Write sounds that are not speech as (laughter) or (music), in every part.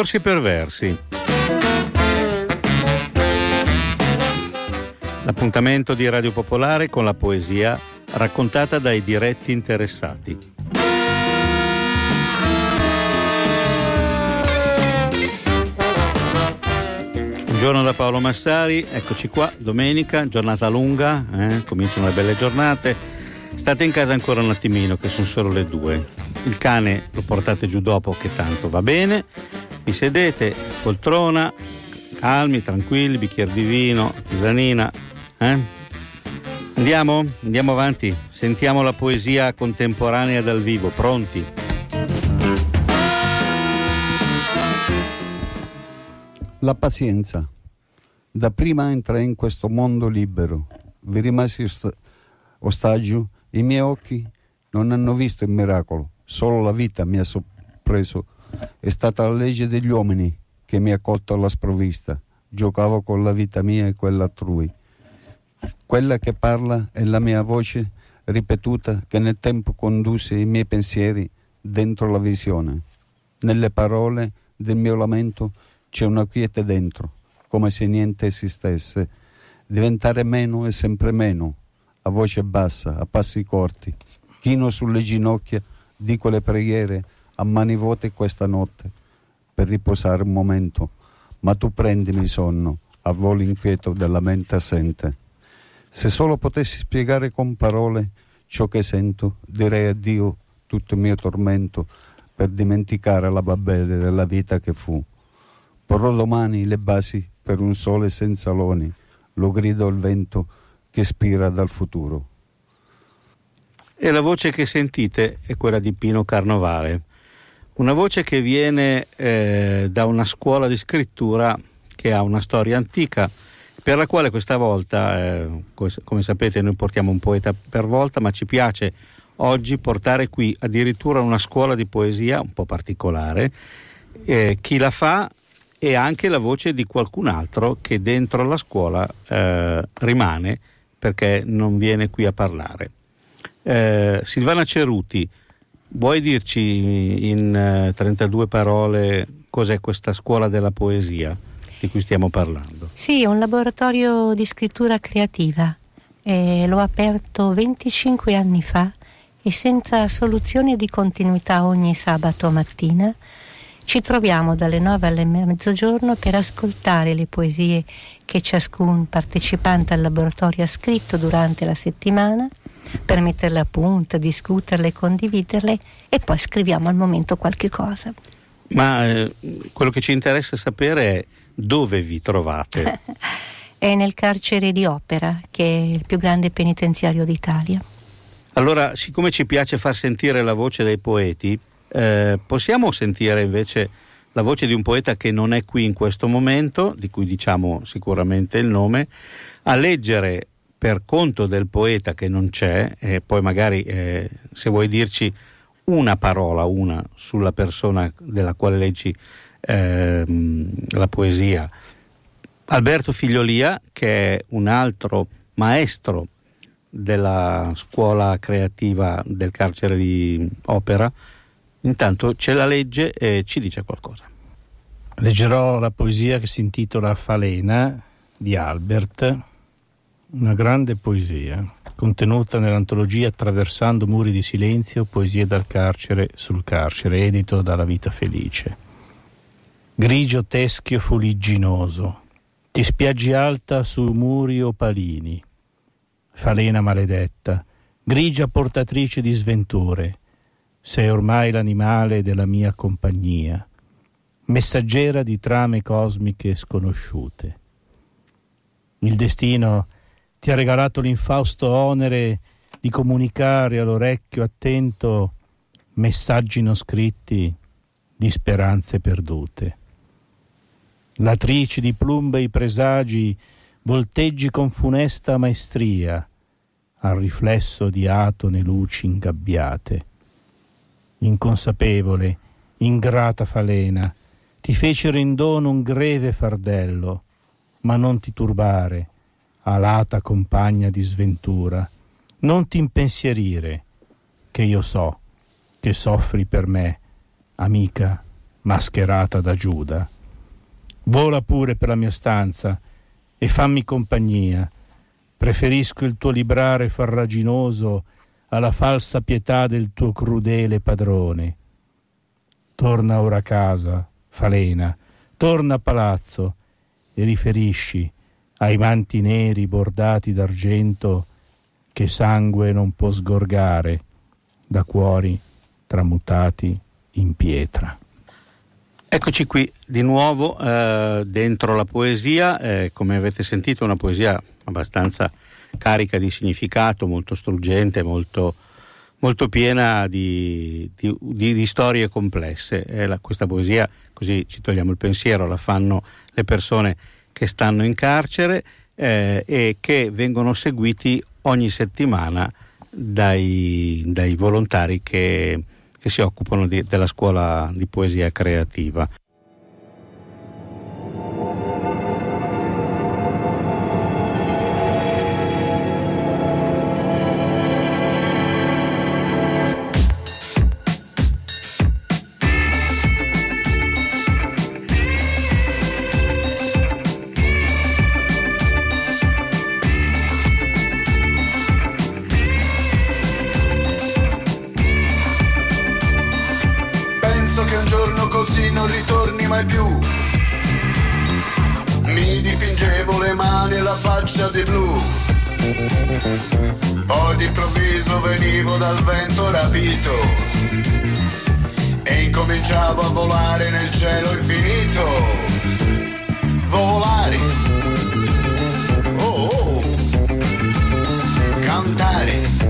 Percorsi perversi. L'appuntamento di Radio Popolare con la poesia raccontata dai diretti interessati. Buongiorno da Paolo Massari, eccoci qua, domenica, giornata lunga, eh? cominciano le belle giornate. State in casa ancora un attimino, che sono solo le due. Il cane lo portate giù dopo, che tanto va bene. Vi sedete, poltrona, calmi, tranquilli, bicchiere di vino, tisanina. Eh? Andiamo? Andiamo avanti. Sentiamo la poesia contemporanea dal vivo. Pronti? La pazienza. Da prima entrai in questo mondo libero. Vi rimasi ost- ostaggio. I miei occhi non hanno visto il miracolo. Solo la vita mi ha sorpreso. È stata la legge degli uomini che mi ha colto alla sprovvista. Giocavo con la vita mia e quella altrui. Quella che parla è la mia voce ripetuta che nel tempo condusse i miei pensieri dentro la visione. Nelle parole del mio lamento c'è una quiete dentro, come se niente esistesse. Diventare meno e sempre meno, a voce bassa, a passi corti. Chino sulle ginocchia, dico le preghiere a mani vuote questa notte, per riposare un momento. Ma tu prendimi sonno, a volo inquieto della mente assente. Se solo potessi spiegare con parole ciò che sento, direi a Dio tutto il mio tormento per dimenticare la babele della vita che fu. Porrò domani le basi per un sole senza loni, lo grido al vento che spira dal futuro. E la voce che sentite è quella di Pino Carnovale, una voce che viene eh, da una scuola di scrittura che ha una storia antica, per la quale questa volta, eh, come sapete, noi portiamo un poeta per volta, ma ci piace oggi portare qui addirittura una scuola di poesia un po' particolare. Eh, chi la fa e anche la voce di qualcun altro che dentro la scuola eh, rimane perché non viene qui a parlare. Eh, Silvana Ceruti, vuoi dirci in eh, 32 parole cos'è questa scuola della poesia di cui stiamo parlando? Sì, è un laboratorio di scrittura creativa. l'ho aperto 25 anni fa e senza soluzione di continuità ogni sabato mattina ci troviamo dalle 9 alle mezzogiorno per ascoltare le poesie che ciascun partecipante al laboratorio ha scritto durante la settimana, per metterle a punto, discuterle, condividerle e poi scriviamo al momento qualche cosa. Ma eh, quello che ci interessa sapere è dove vi trovate. (laughs) è nel carcere di Opera, che è il più grande penitenziario d'Italia. Allora, siccome ci piace far sentire la voce dei poeti, eh, possiamo sentire invece la voce di un poeta che non è qui in questo momento, di cui diciamo sicuramente il nome, a leggere per conto del poeta che non c'è, e poi magari eh, se vuoi dirci una parola, una sulla persona della quale leggi eh, la poesia. Alberto Figliolia, che è un altro maestro della scuola creativa del carcere di Opera, Intanto c'è la legge e ci dice qualcosa. Leggerò la poesia che si intitola Falena di Albert, una grande poesia contenuta nell'antologia Attraversando muri di silenzio, poesie dal carcere sul carcere, edito dalla Vita Felice. Grigio teschio fuligginoso, ti spiaggi alta su muri opalini, falena maledetta, grigia portatrice di sventure, sei ormai l'animale della mia compagnia, messaggera di trame cosmiche sconosciute. Il destino ti ha regalato l'infausto onere di comunicare all'orecchio attento messaggi non scritti di speranze perdute. Latrici di plumbei presagi, volteggi con funesta maestria al riflesso di atone luci ingabbiate inconsapevole, ingrata falena, ti fecero in dono un greve fardello, ma non ti turbare, alata compagna di sventura, non ti impensierire, che io so che soffri per me, amica mascherata da Giuda. Vola pure per la mia stanza e fammi compagnia. Preferisco il tuo librare farraginoso alla falsa pietà del tuo crudele padrone. Torna ora a casa, Falena, torna a palazzo e riferisci ai manti neri bordati d'argento che sangue non può sgorgare da cuori tramutati in pietra. Eccoci qui di nuovo eh, dentro la poesia, eh, come avete sentito una poesia abbastanza carica di significato, molto struggente, molto, molto piena di, di, di, di, storie complesse. Eh, la, questa poesia, così ci togliamo il pensiero, la fanno le persone che stanno in carcere eh, e che vengono seguiti ogni settimana dai, dai volontari che, che, si occupano di, della scuola di poesia creativa. mai più. Mi dipingevo le mani e la faccia di blu. Poi d'improvviso venivo dal vento rapito e incominciavo a volare nel cielo infinito. Volare. Oh oh. Cantare.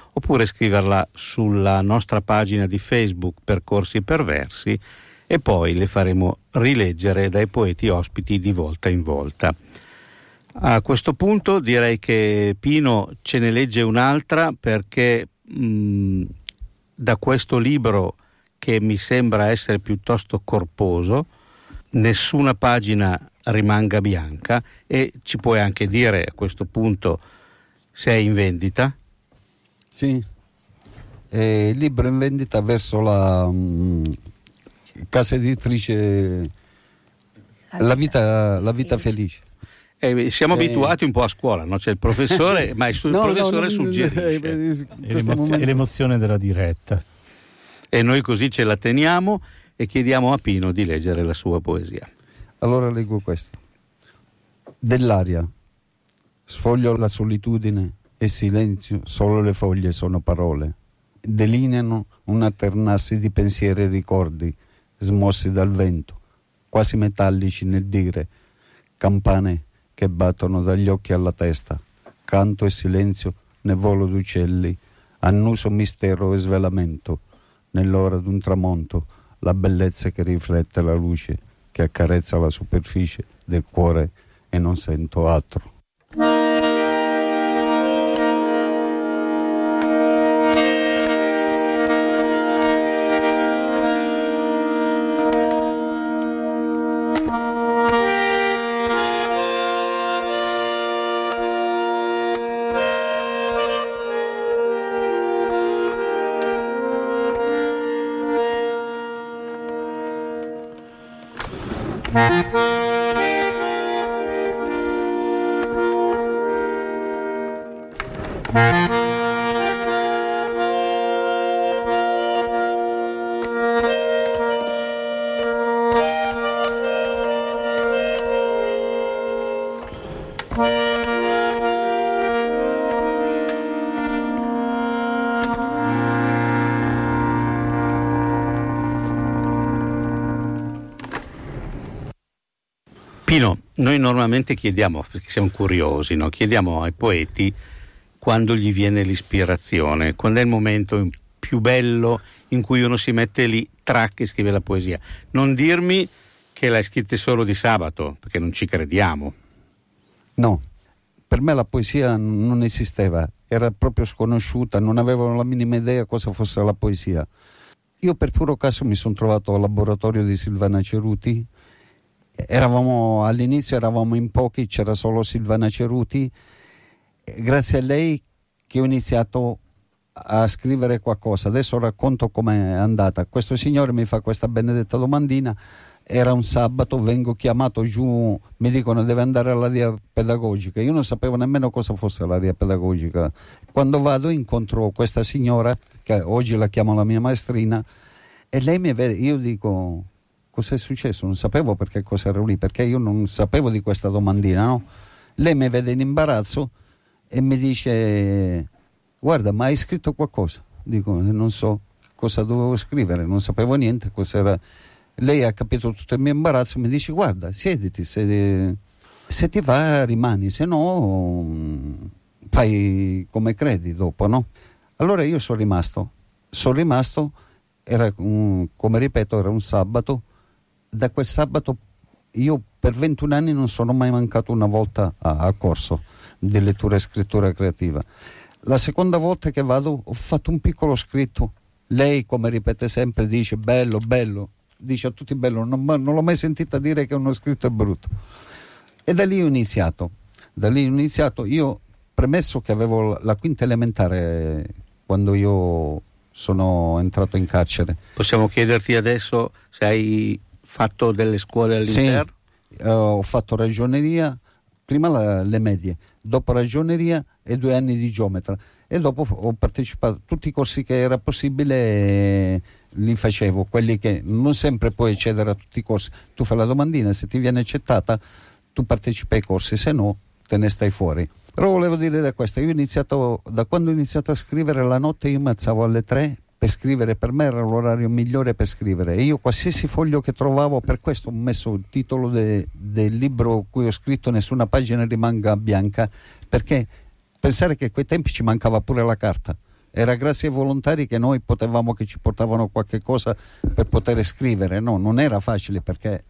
oppure scriverla sulla nostra pagina di Facebook Percorsi Perversi e poi le faremo rileggere dai poeti ospiti di volta in volta. A questo punto direi che Pino ce ne legge un'altra perché mh, da questo libro che mi sembra essere piuttosto corposo, nessuna pagina rimanga bianca e ci puoi anche dire a questo punto se è in vendita? Sì, è il libro è in vendita verso la um, casa editrice La vita, la vita felice. Eh, siamo eh. abituati un po' a scuola, no? c'è il professore, (laughs) ma il, no, professore no, suggerisce. È l'emozio- è l'emozione della diretta. E noi così ce la teniamo e chiediamo a Pino di leggere la sua poesia. Allora leggo questo. Dell'aria. Sfoglio la solitudine e silenzio, solo le foglie sono parole. Delineano un alternarsi di pensieri e ricordi, smossi dal vento, quasi metallici nel dire, campane che battono dagli occhi alla testa, canto e silenzio nel volo d'uccelli, annuso mistero e svelamento, nell'ora d'un tramonto, la bellezza che riflette la luce, che accarezza la superficie del cuore e non sento altro. Pino, noi normalmente chiediamo, perché siamo curiosi, no? chiediamo ai poeti quando gli viene l'ispirazione, quando è il momento più bello in cui uno si mette lì, track e scrive la poesia. Non dirmi che l'hai scritta solo di sabato, perché non ci crediamo. No, per me la poesia non esisteva, era proprio sconosciuta, non avevo la minima idea cosa fosse la poesia. Io per puro caso mi sono trovato al laboratorio di Silvana Ceruti, eravamo, all'inizio eravamo in pochi, c'era solo Silvana Ceruti, grazie a lei che ho iniziato a scrivere qualcosa. Adesso racconto com'è andata. Questo signore mi fa questa benedetta domandina era un sabato, vengo chiamato giù, mi dicono deve andare all'area pedagogica. Io non sapevo nemmeno cosa fosse l'area pedagogica. Quando vado incontro questa signora, che oggi la chiamo la mia maestrina, e lei mi vede, io dico cos'è successo? Non sapevo perché cosa ero lì, perché io non sapevo di questa domandina, no? Lei mi vede in imbarazzo e mi dice guarda ma hai scritto qualcosa? Dico non so cosa dovevo scrivere, non sapevo niente, cos'era lei ha capito tutto il mio imbarazzo mi dice guarda siediti se, se ti va rimani se no fai come credi dopo no? allora io sono rimasto sono rimasto era un, come ripeto era un sabato da quel sabato io per 21 anni non sono mai mancato una volta al corso di lettura e scrittura creativa la seconda volta che vado ho fatto un piccolo scritto lei come ripete sempre dice bello bello dice a tutti bello, non, non l'ho mai sentita dire che uno scritto è brutto. E da lì ho iniziato. Da lì ho iniziato. Io, premesso che avevo la quinta elementare quando io sono entrato in carcere. Possiamo chiederti adesso se hai fatto delle scuole all'interno? Sì, uh, ho fatto ragioneria, prima la, le medie, dopo ragioneria e due anni di geometra e dopo ho partecipato a tutti i corsi che era possibile eh, li facevo, quelli che non sempre puoi accedere a tutti i corsi, tu fai la domandina, se ti viene accettata tu partecipi ai corsi, se no te ne stai fuori. Però volevo dire da questo, io ho iniziato, da quando ho iniziato a scrivere la notte io mi alzavo alle tre per scrivere, per me era l'orario migliore per scrivere e io qualsiasi foglio che trovavo, per questo ho messo il titolo de, del libro cui ho scritto Nessuna pagina rimanga bianca, perché pensare che a quei tempi ci mancava pure la carta. Era grazie ai volontari che noi potevamo, che ci portavano qualche cosa per poter scrivere. No, non era facile perché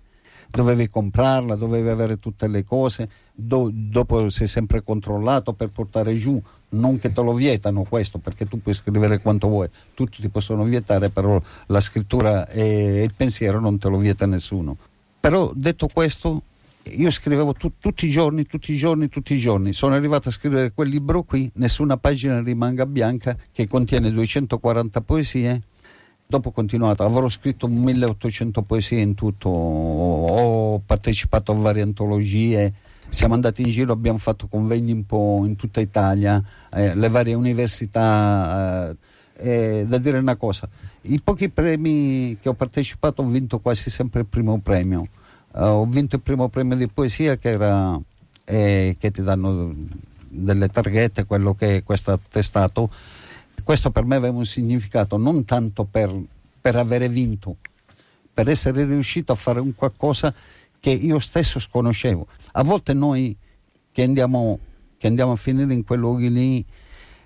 dovevi comprarla, dovevi avere tutte le cose, do, dopo sei sempre controllato per portare giù, non che te lo vietano questo, perché tu puoi scrivere quanto vuoi, tutti ti possono vietare, però la scrittura e il pensiero non te lo vieta nessuno. Però detto questo, io scrivevo tu, tutti i giorni, tutti i giorni, tutti i giorni. Sono arrivato a scrivere quel libro qui, Nessuna pagina rimanga bianca, che contiene 240 poesie. Dopo ho continuato, avrò scritto 1800 poesie in tutto, ho partecipato a varie antologie, siamo andati in giro, abbiamo fatto convegni un po' in tutta Italia, eh, le varie università. Eh, da dire una cosa, i pochi premi che ho partecipato ho vinto quasi sempre il primo premio Uh, ho vinto il primo premio di poesia che era eh, che ti danno delle targhette, quello che è questo attestato. Questo per me aveva un significato non tanto per, per avere vinto, per essere riuscito a fare un qualcosa che io stesso sconoscevo. A volte noi che andiamo, che andiamo a finire in quei luoghi lì,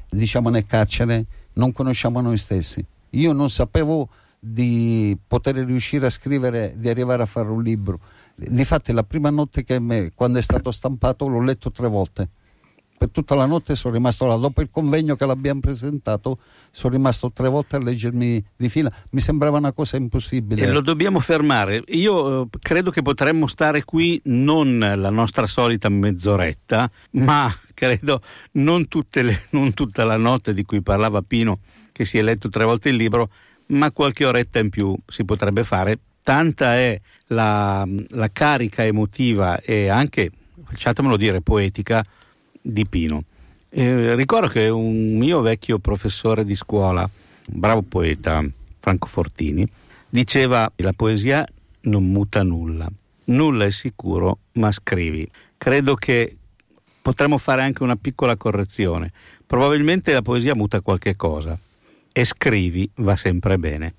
diciamo nel carcere, non conosciamo noi stessi. Io non sapevo di poter riuscire a scrivere, di arrivare a fare un libro. Difatti la prima notte che me, quando è stato stampato l'ho letto tre volte. Per tutta la notte sono rimasto là. Dopo il convegno che l'abbiamo presentato, sono rimasto tre volte a leggermi di fila. Mi sembrava una cosa impossibile. E lo dobbiamo fermare. Io eh, credo che potremmo stare qui non la nostra solita mezz'oretta, ma (laughs) credo non, le, non tutta la notte di cui parlava Pino, che si è letto tre volte il libro, ma qualche oretta in più si potrebbe fare. Tanta è la, la carica emotiva e anche, lasciatemelo dire, poetica di Pino. Eh, ricordo che un mio vecchio professore di scuola, un bravo poeta, Franco Fortini, diceva la poesia non muta nulla. Nulla è sicuro, ma scrivi. Credo che potremmo fare anche una piccola correzione. Probabilmente la poesia muta qualche cosa, e scrivi va sempre bene.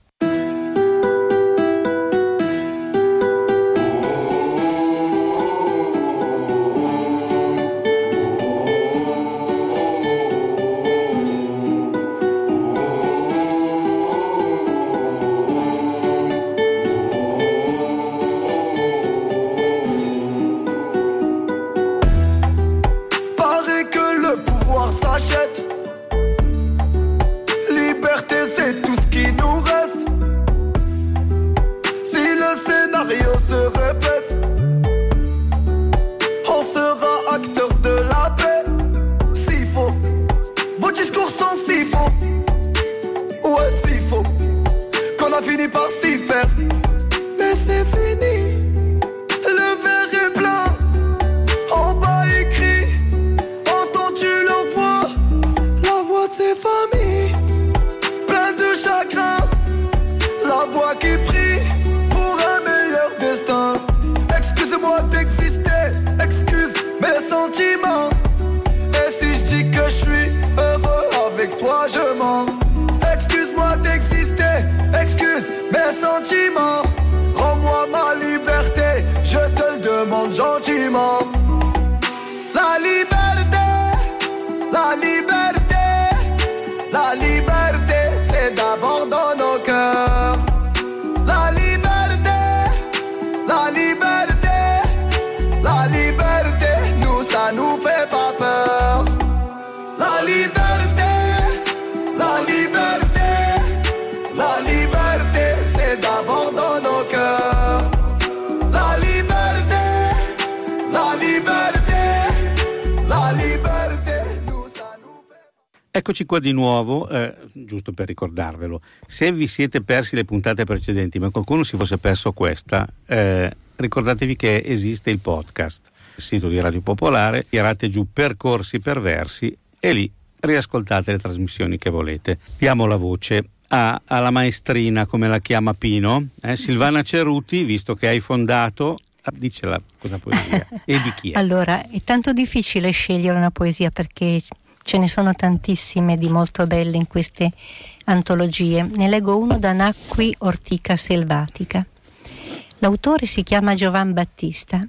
Qua di nuovo, eh, giusto per ricordarvelo. Se vi siete persi le puntate precedenti, ma qualcuno si fosse perso questa, eh, ricordatevi che esiste il podcast, il sito di Radio Popolare, tirate giù percorsi perversi e lì riascoltate le trasmissioni che volete. Diamo la voce a- alla maestrina, come la chiama Pino, eh, Silvana Ceruti, visto che hai fondato, ah, dicela cosa poesia (laughs) e di chi è. Allora, è tanto difficile scegliere una poesia perché ce ne sono tantissime di molto belle in queste antologie. Ne leggo uno da Nacqui Ortica Selvatica. L'autore si chiama Giovan Battista.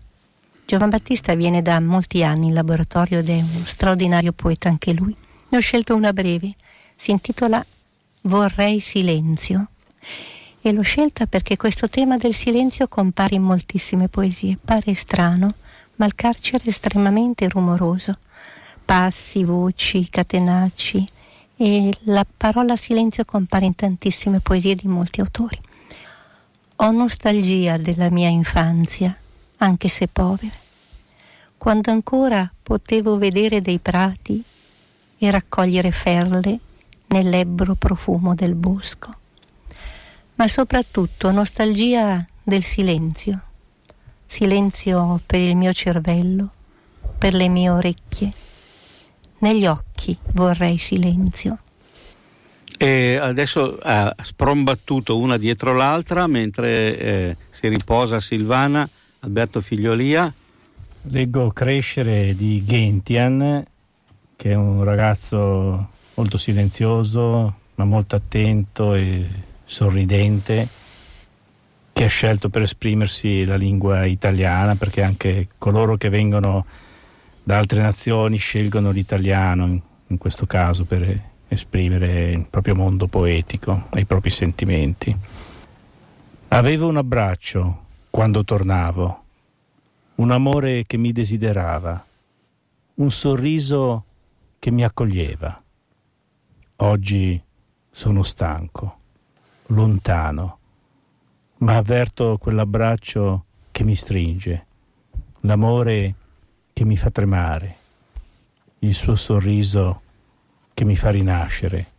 Giovan Battista viene da molti anni in laboratorio ed è uno straordinario poeta anche lui. Ne ho scelto una breve, si intitola Vorrei silenzio. E l'ho scelta perché questo tema del silenzio compare in moltissime poesie. Pare strano, ma il carcere è estremamente rumoroso. Passi, voci, catenacci e la parola silenzio compare in tantissime poesie di molti autori. Ho nostalgia della mia infanzia, anche se povera, quando ancora potevo vedere dei prati e raccogliere ferle nell'ebbro profumo del bosco. Ma soprattutto nostalgia del silenzio, silenzio per il mio cervello, per le mie orecchie, negli occhi vorrei silenzio. E adesso ha sprombattuto una dietro l'altra mentre eh, si riposa Silvana, Alberto Figliolia. Leggo Crescere di Gentian, che è un ragazzo molto silenzioso, ma molto attento e sorridente, che ha scelto per esprimersi la lingua italiana, perché anche coloro che vengono da altre nazioni scelgono l'italiano, in, questo caso, per esprimere il proprio mondo poetico e i propri sentimenti. Avevo un abbraccio quando tornavo, un amore che mi desiderava, un sorriso che mi accoglieva. Oggi sono stanco, lontano, ma avverto quell'abbraccio che mi stringe, l'amore che mi fa tremare, il suo sorriso che mi fa rinascere.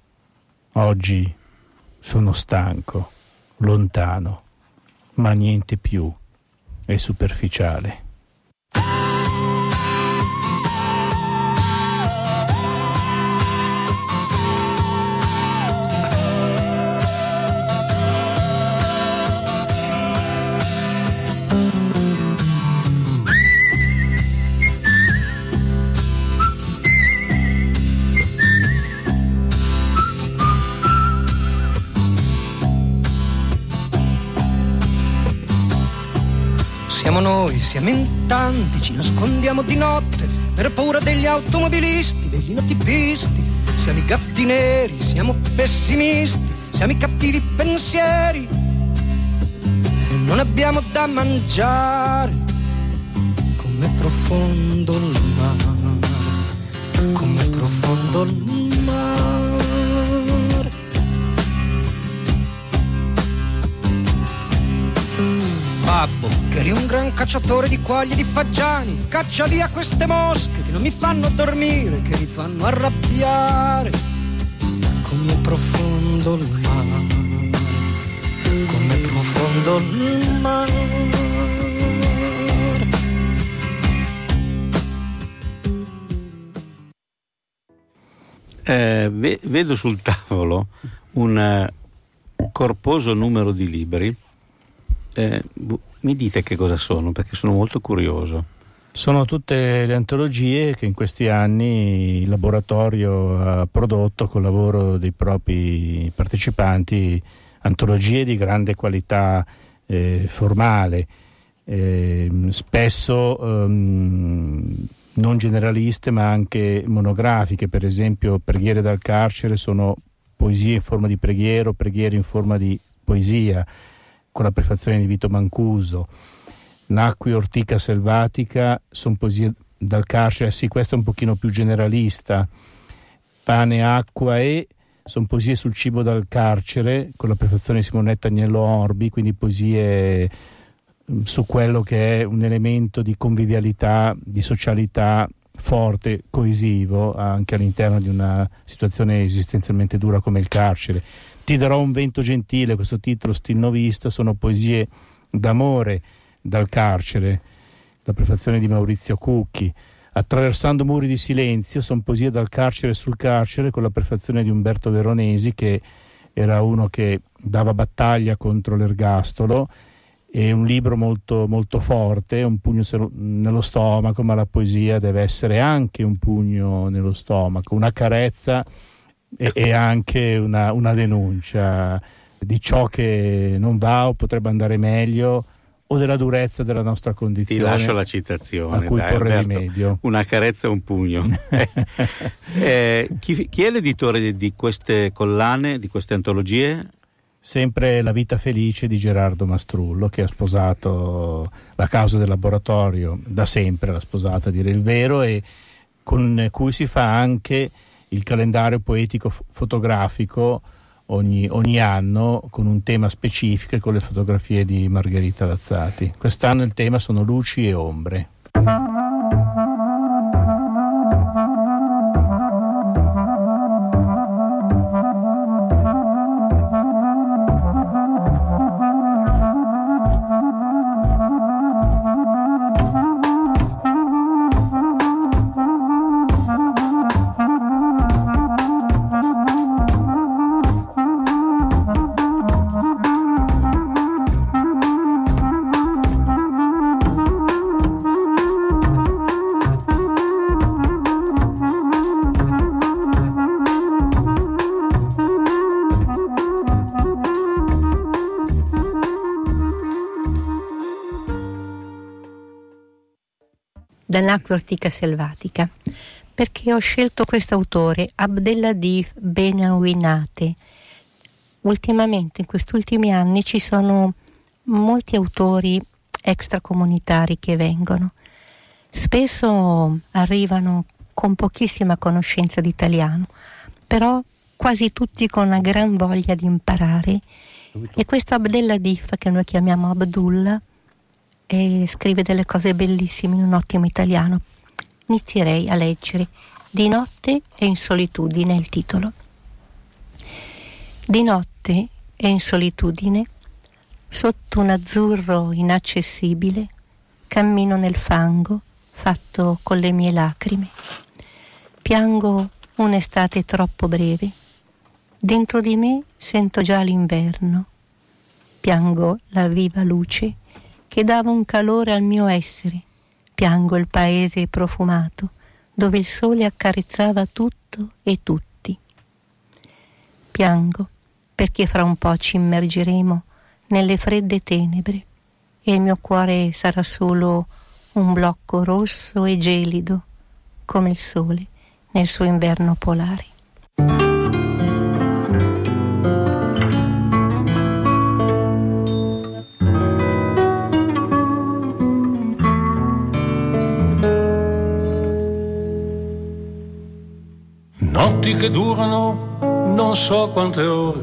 Oggi sono stanco, lontano, ma niente più è superficiale. Noi, siamo in tanti, ci nascondiamo di notte per paura degli automobilisti, degli notipisti. Siamo i gatti neri, siamo pessimisti, siamo i cattivi pensieri. E non abbiamo da mangiare. Com'è profondo il mare, com'è profondo il mare. Babbo, che eri un gran cacciatore di quaglie e di fagiani, caccia via queste mosche che non mi fanno dormire, che mi fanno arrabbiare. Come profondo il mare, guardo il mare. Eh, ve- vedo sul tavolo un eh, corposo numero di libri. Eh, mi dite che cosa sono perché sono molto curioso. Sono tutte le antologie che in questi anni il laboratorio ha prodotto col lavoro dei propri partecipanti, antologie di grande qualità eh, formale, eh, spesso ehm, non generaliste ma anche monografiche, per esempio Preghiere dal carcere sono poesie in forma di preghiera o preghiere in forma di poesia, con la prefazione di Vito Mancuso. Nacqui Ortica Selvatica sono poesie dal carcere, sì, questa è un pochino più generalista. Pane, acqua e sono poesie sul cibo dal carcere, con la prefazione di Simonetta Agnello Orbi, quindi poesie mm, su quello che è un elemento di convivialità, di socialità forte, coesivo, anche all'interno di una situazione esistenzialmente dura come il carcere. Ti darò un vento gentile, questo titolo stilnovista, sono poesie d'amore dal carcere, la prefazione di Maurizio Cucchi. Attraversando muri di silenzio, sono poesie dal carcere sul carcere con la prefazione di Umberto Veronesi che era uno che dava battaglia contro l'ergastolo è un libro molto, molto forte, un pugno nello stomaco, ma la poesia deve essere anche un pugno nello stomaco, una carezza e, e anche una, una, denuncia di ciò che non va o potrebbe andare meglio o della durezza della nostra condizione. Ti lascio la citazione. A cui dai, porre Alberto, rimedio. Una carezza e un pugno. (laughs) eh, chi, chi, è l'editore di, di queste collane, di queste antologie? sempre La vita felice di Gerardo Mastrullo che ha sposato la causa del laboratorio, da sempre l'ha sposata a dire il vero e con cui si fa anche il calendario poetico fotografico ogni, ogni anno con un tema specifico e con le fotografie di Margherita Lazzati. Quest'anno il tema sono luci e ombre. Dall'acqua ortica selvatica, perché ho scelto questo autore, Abdellatif Benawinate. Ultimamente, in questi ultimi anni, ci sono molti autori extracomunitari che vengono. Spesso arrivano con pochissima conoscenza di italiano, però quasi tutti con una gran voglia di imparare. E questo Abdellatif, che noi chiamiamo Abdullah, e scrive delle cose bellissime in un ottimo italiano. Inizierei a leggere Di notte e in solitudine il titolo. Di notte e in solitudine, sotto un azzurro inaccessibile, cammino nel fango fatto con le mie lacrime. Piango un'estate troppo breve. Dentro di me sento già l'inverno. Piango la viva luce che dava un calore al mio essere. Piango il paese profumato, dove il sole accarezzava tutto e tutti. Piango perché fra un po' ci immergeremo nelle fredde tenebre e il mio cuore sarà solo un blocco rosso e gelido come il sole nel suo inverno polare. Notti che durano non so quante ore,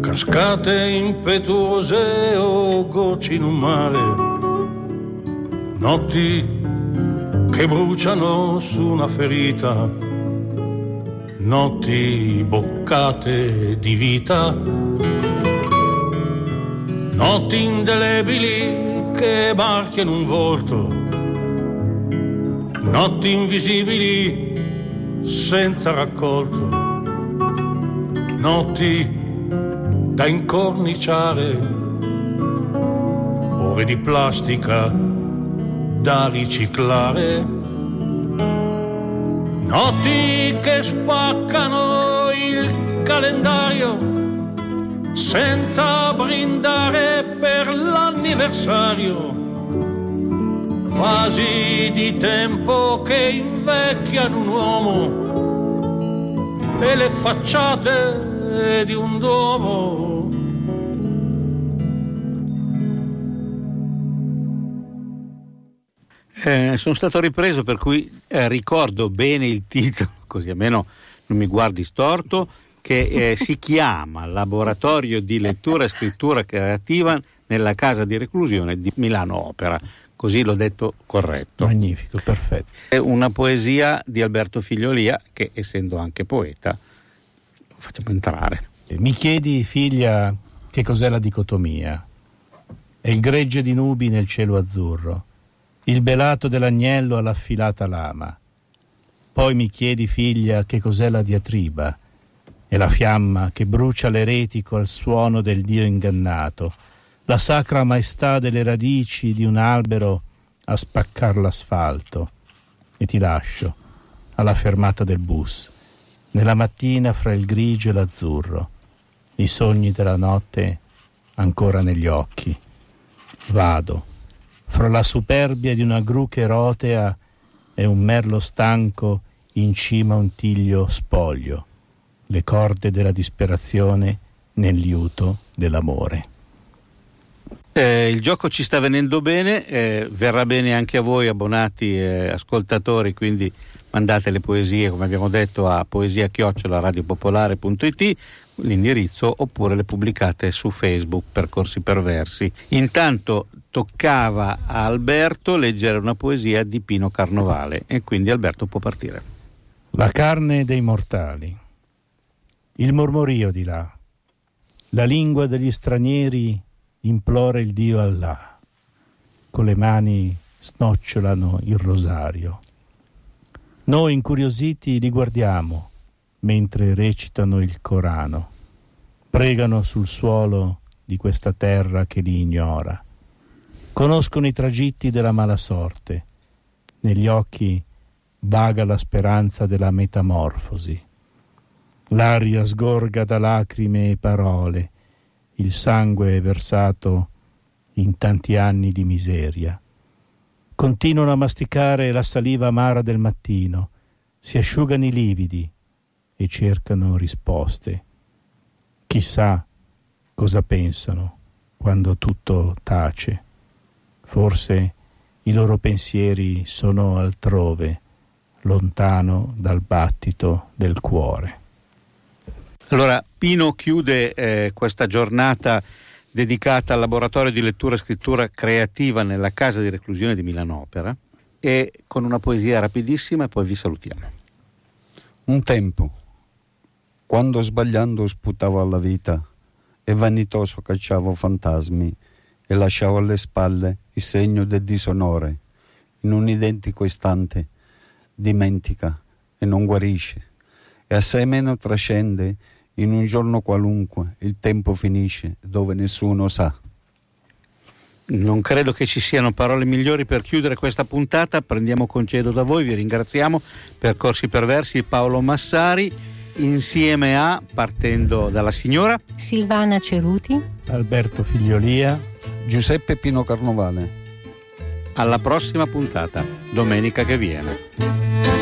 cascate impetuose o gocce in un mare, notti che bruciano su una ferita, notti boccate di vita, notti indelebili che marchiano un volto, notti invisibili senza raccolto, notti da incorniciare, ore di plastica da riciclare, notti che spaccano il calendario senza brindare per l'anniversario. Fasi di tempo che invecchiano un uomo e le facciate di un duomo. Eh, sono stato ripreso per cui eh, ricordo bene il titolo, (laughs) così almeno non mi guardi storto che eh, si (laughs) chiama Laboratorio di lettura e scrittura creativa nella casa di reclusione di Milano Opera. Così l'ho detto corretto. Magnifico, perfetto. È una poesia di Alberto Figliolia che, essendo anche poeta, lo facciamo entrare. Mi chiedi, figlia, che cos'è la dicotomia? È il gregge di nubi nel cielo azzurro, il belato dell'agnello all'affilata lama. Poi mi chiedi, figlia, che cos'è la diatriba? È la fiamma che brucia l'eretico al suono del Dio ingannato, la sacra maestà delle radici di un albero a spaccar l'asfalto. E ti lascio alla fermata del bus, nella mattina fra il grigio e l'azzurro, i sogni della notte ancora negli occhi. Vado, fra la superbia di una gru che rotea e un merlo stanco in cima a un tiglio spoglio le corde della disperazione nel liuto dell'amore. Eh, il gioco ci sta venendo bene, eh, verrà bene anche a voi abbonati e ascoltatori, quindi mandate le poesie, come abbiamo detto, a poesia-radiopopolare.it l'indirizzo oppure le pubblicate su Facebook Percorsi Perversi. Intanto toccava a Alberto leggere una poesia di Pino Carnovale e quindi Alberto può partire. La carne dei mortali. Il mormorio di là. La lingua degli stranieri implora il Dio Allah. Con le mani snocciolano il rosario. Noi incuriositi li guardiamo mentre recitano il Corano. Pregano sul suolo di questa terra che li ignora. Conoscono i tragitti della mala sorte. Negli occhi vaga la speranza della metamorfosi L'aria sgorga da lacrime e parole, il sangue versato in tanti anni di miseria. Continuano a masticare la saliva amara del mattino, si asciugano i lividi e cercano risposte. Chissà cosa pensano quando tutto tace. Forse i loro pensieri sono altrove, lontano dal battito del cuore. Allora, Pino chiude eh, questa giornata dedicata al laboratorio di lettura e scrittura creativa nella casa di reclusione di Milano Opera e con una poesia rapidissima e poi vi salutiamo. Un tempo, quando sbagliando sputavo alla vita e vanitoso cacciavo fantasmi e lasciavo alle spalle il segno del disonore, in un identico istante dimentica e non guarisce e assai meno trascende in un giorno qualunque il tempo finisce dove nessuno sa. Non credo che ci siano parole migliori per chiudere questa puntata. Prendiamo concedo da voi, vi ringraziamo. Percorsi perversi Paolo Massari, insieme a, partendo dalla signora, Silvana Ceruti, Alberto Figliolia, Giuseppe Pino Carnovale. Alla prossima puntata, domenica che viene.